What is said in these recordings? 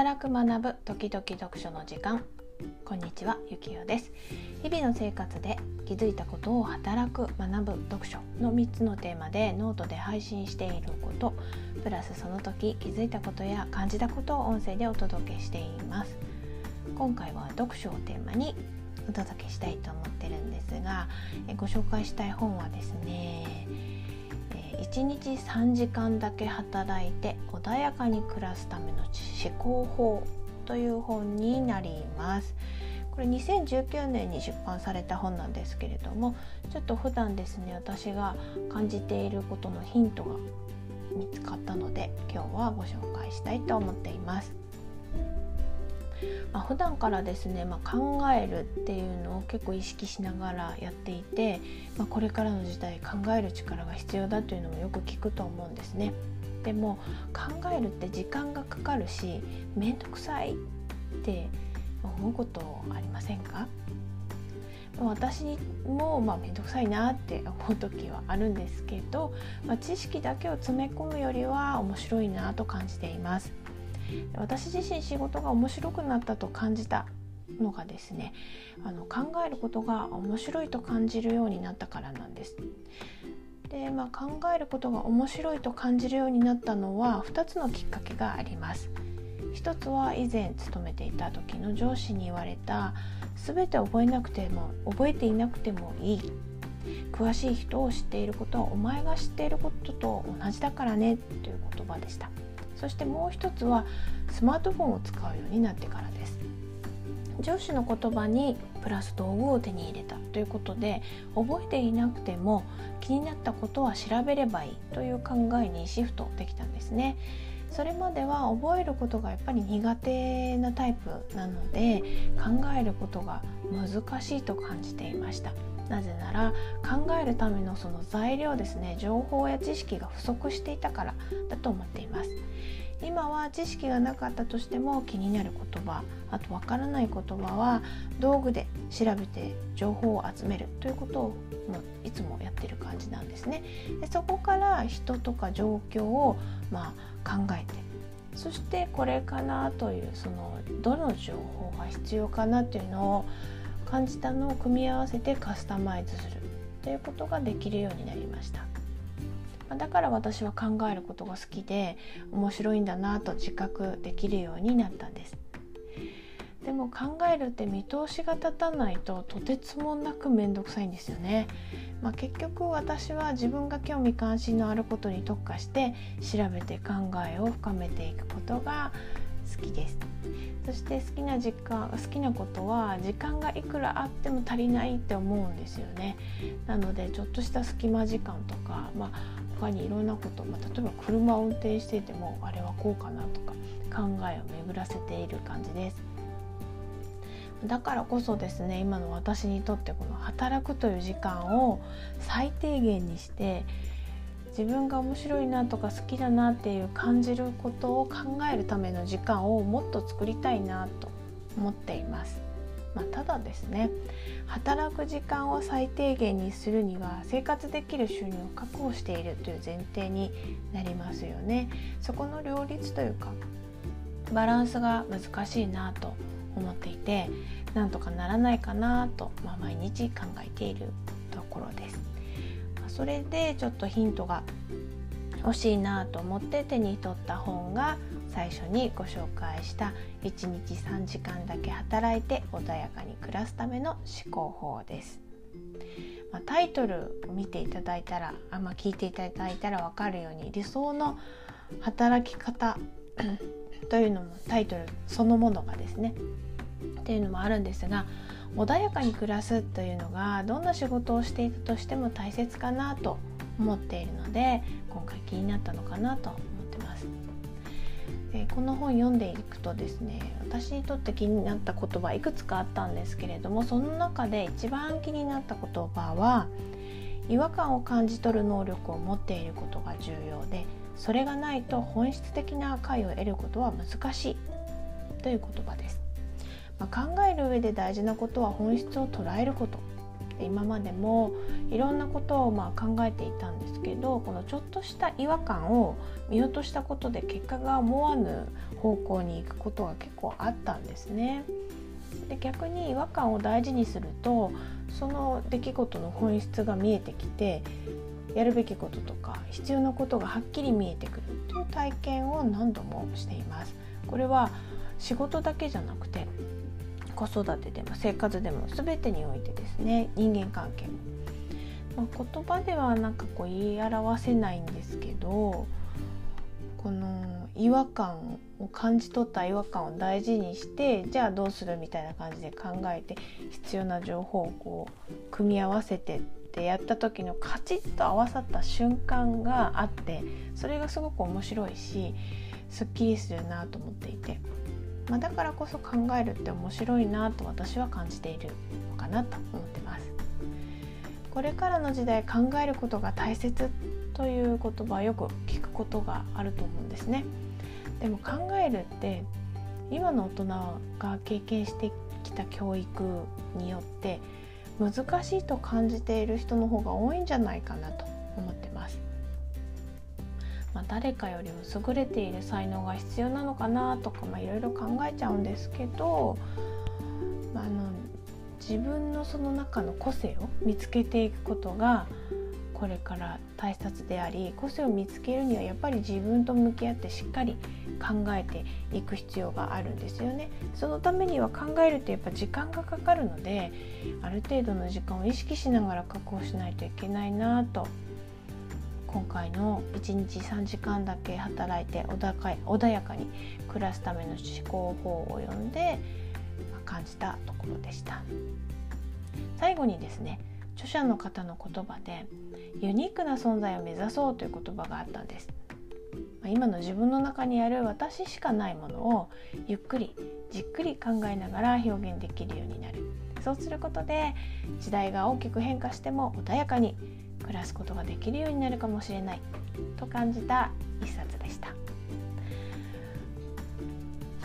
働く学ぶ時々読書の時間。こんにちはゆきよです。日々の生活で気づいたことを働く学ぶ読書の3つのテーマでノートで配信していること。プラスその時気づいたことや感じたことを音声でお届けしています。今回は読書をテーマにお届けしたいと思ってるんですがご紹介したい本はですね1日3時間だけ働いて穏やかに暮らすための思考法という本になります。これ2019年に出版された本なんですけれどもちょっと普段ですね私が感じていることのヒントが見つかったので今日はご紹介したいと思っています。まあ、普段からですね、まあ、考えるっていうのを結構意識しながらやっていて、まあ、これからの時代考える力が必要だというのもよく聞くと思うんですね。でも考えるって時間がかかるし面倒くさいって思うことありませんか？私もまあ面倒くさいなって思う時はあるんですけど、まあ、知識だけを詰め込むよりは面白いなと感じています。私自身仕事が面白くなったと感じたのがですねあの考えることが面白いと感じるようになったからなんです。で、まあ、考えることが面白いと感じるようになったのは2つのきっかけがあります。一つは以前勤めていた時の上司に言われた全て覚えなくても覚えていなくてもいい詳しい人を知っていることはお前が知っていることと同じだからねという言葉でした。そしてもう一つはスマートフォンを使うようになってからです。上司の言葉にプラス道具を手に入れた。ということで覚えていなくても気になったことは調べればいい。という考えにシフトできたんですね。それまでは覚えることがやっぱり苦手なタイプなので考えることが難しいと感じていました。なぜなら考えるためのその材料ですね。情報や知識が不足していたからだと思っています。今は知識がなかったとしても気になる言葉あとわからない言葉は道具で調べて情報を集めるということをいつもやってる感じなんですね。でそこから人とか状況をまあ考えてそしてこれかなというそのどの情報が必要かなというのを感じたのを組み合わせてカスタマイズするということができるようになりました。だから私は考えることが好きで面白いんだなと自覚できるようになったんです。でも考えるって見通しが立たないととてつもなく面倒くさいんですよね、まあ、結局私は自分が興味関心のあることに特化して調べて考えを深めていくことが好きです。そして好きな時間好きなことは時間がいくらあっても足りないって思うんですよね。なのでちょっとした隙間時間とか、まあ、他にいろんなこと、まあ、例えば車を運転していてもあれはこうかなとか考えを巡らせている感じです。だからこそですね今の私にとってこの働くという時間を最低限にして自分が面白いなとか好きだなっていう感じることを考えるための時間をもっと作りたいなと思っています。まあ、ただですね働く時間を最低限にするには生活できる収入を確保しているという前提になりますよねそこの両立というかバランスが難しいなと思っていてなんとかならないかなと、まあ、毎日考えているところです。それでちょっとヒントが欲しいなと思って手に取った本が最初にご紹介した1日3時間だけ働いて穏やかに暮らすための思考法です。ま、タイトルを見ていただいたらあ、まあ、聞いていただいたら分かるように理想の働き方 というのもタイトルそのものがですねっていうのもあるんですが穏やかに暮らすというのがどんな仕事をしていたとしても大切かなと思っているので今回気になったのかなと思ってます。でこの本読んでいくとですね私にとって気になった言葉いくつかあったんですけれどもその中で一番気になった言葉は違和感を感じ取る能力を持っていることが重要でそれがないと本質的な解を得ることは難しいという言葉です、まあ、考える上で大事なことは本質を捉えること今までもいろんなことをまあ考えていたんですけどこのちょっとした違和感を見落としたことで結果が思わぬ方向に行くことが結構あったんですね。で逆に違和感を大事にするとその出来事の本質が見えてきてやるべきこととか必要なことがはっきり見えてくるという体験を何度もしています。これは仕事だけじゃなくて子育てでも生活でも全てにおいてですね人間関係も、まあ、言葉ではなんかこう言い表せないんですけどこの違和感を感じ取った違和感を大事にしてじゃあどうするみたいな感じで考えて必要な情報をこう組み合わせてってやった時のカチッと合わさった瞬間があってそれがすごく面白いしすっきりするなと思っていて、まあ、だからこそ考えるって面白いなと私は感じているのかなと思ってます。これからの時代考えることが大切という言葉よく聞くことがあると思うんですね。でも考えるって今の大人が経験してきた教育によって難しいと感じている人の方が多いんじゃないかなと思ってます。まあ、誰かよりも優れている才能が必要なのかなとか、いろいろ考えちゃうんですけど、まあ、あの自分のその中の個性を見つけていくことがこれから大切であり個性を見つけるにはやっぱり自分と向き合ってしっかり考えていく必要があるんですよね。そのためには考えるとやっぱ時間がかかるのである程度の時間を意識しながら確保しないといけないなと今回の1日3時間だけ働いて穏やかに暮らすための思考法を読んで感じたところでした。最後にですね著者の方の言葉でユニークな存在を目指そうという言葉があったんです。今の自分の中にある私しかないものをゆっくりじっくり考えながら表現できるようになる。そうすることで時代が大きく変化しても穏やかに暮らすことができるようになるかもしれない。と感じた一冊でした。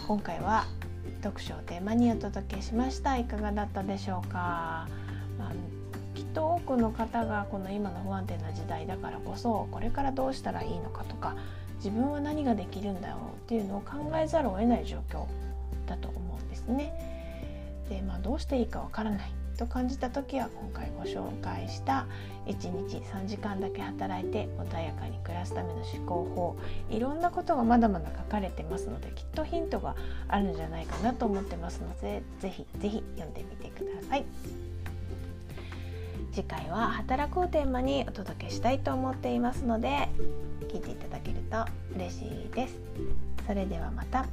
今回は読書をテーマにお届けしました。いかがだったでしょうか、まあ、きっと多くの方がこの今の不安定な時代だからこそこれからどうしたらいいのかとか自分は何ができるんだろうっていうのを考えざるを得ない状況だと思うんですね。で、まあ、どうしていいかわからない。と感じた時は今回ご紹介した1日3時間だけ働いて穏やかに暮らすための思考法いろんなことがまだまだ書かれてますのできっとヒントがあるんじゃないかなと思ってますので是非是非読んでみてください。次回は働くをテーマにお届けしたいと思っていますので聞いていただけると嬉しいです。それではまた。